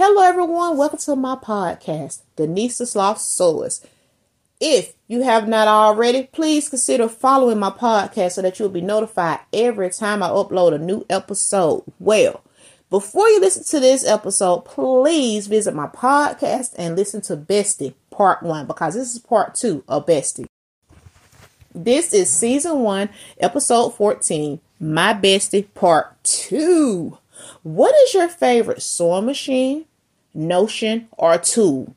Hello, everyone. Welcome to my podcast, Denise the Sloth Sewist. If you have not already, please consider following my podcast so that you'll be notified every time I upload a new episode. Well, before you listen to this episode, please visit my podcast and listen to Bestie Part 1 because this is part 2 of Bestie. This is season 1, episode 14, My Bestie Part 2. What is your favorite sewing machine, notion, or tool?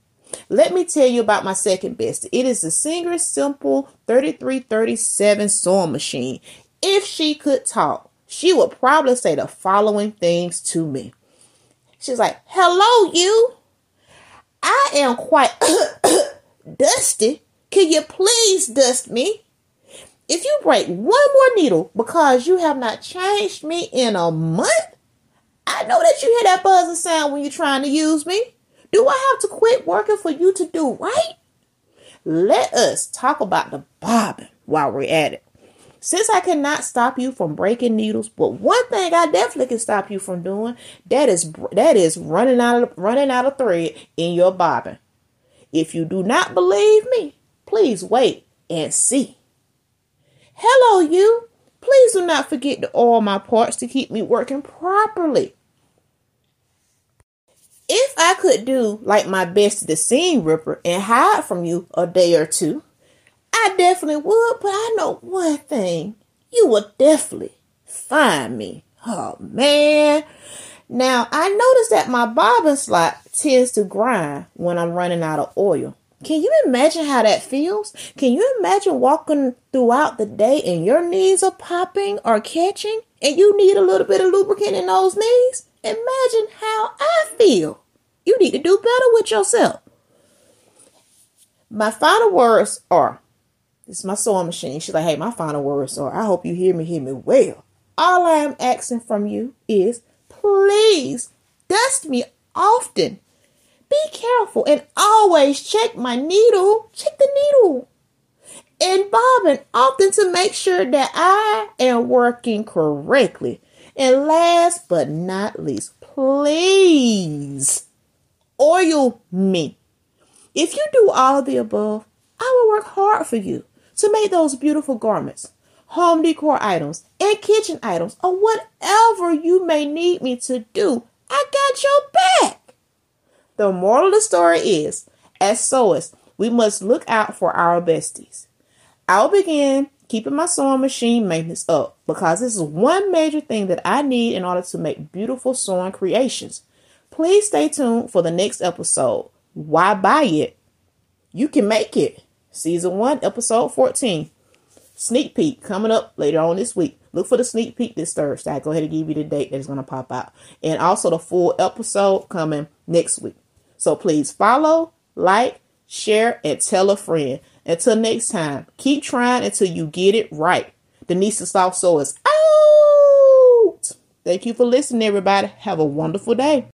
Let me tell you about my second best. It is the Singer Simple 3337 sewing machine. If she could talk, she would probably say the following things to me. She's like, Hello, you. I am quite dusty. Can you please dust me? If you break one more needle because you have not changed me in a month, I know that you hear that buzzing sound when you're trying to use me. Do I have to quit working for you to do right? Let us talk about the bobbin while we're at it. Since I cannot stop you from breaking needles, but one thing I definitely can stop you from doing that is that is running out of running out of thread in your bobbin. If you do not believe me, please wait and see. Hello, you. Please do not forget to oil my parts to keep me working properly. If I could do like my best to seam ripper and hide from you a day or two, I definitely would, but I know one thing. You will definitely find me. Oh man. Now I noticed that my bobbin slot tends to grind when I'm running out of oil. Can you imagine how that feels? Can you imagine walking throughout the day and your knees are popping or catching and you need a little bit of lubricant in those knees? Imagine how I feel. You need to do better with yourself. My final words are this is my sewing machine. She's like, hey, my final words are I hope you hear me, hear me well. All I am asking from you is please dust me often be careful and always check my needle. Check the needle. And bobbin often to make sure that I am working correctly. And last but not least, please oil me. If you do all of the above, I will work hard for you to make those beautiful garments, home decor items, and kitchen items, or whatever you may need me to do. I got your back. The moral of the story is, as sewists, we must look out for our besties. I'll begin keeping my sewing machine maintenance up because this is one major thing that I need in order to make beautiful sewing creations. Please stay tuned for the next episode. Why buy it? You can make it. Season 1, episode 14. Sneak peek coming up later on this week. Look for the sneak peek this Thursday. I go ahead and give you the date that's going to pop out. And also the full episode coming next week. So please follow, like, share, and tell a friend. Until next time, keep trying until you get it right. Denise the Sloth is out. Thank you for listening, everybody. Have a wonderful day.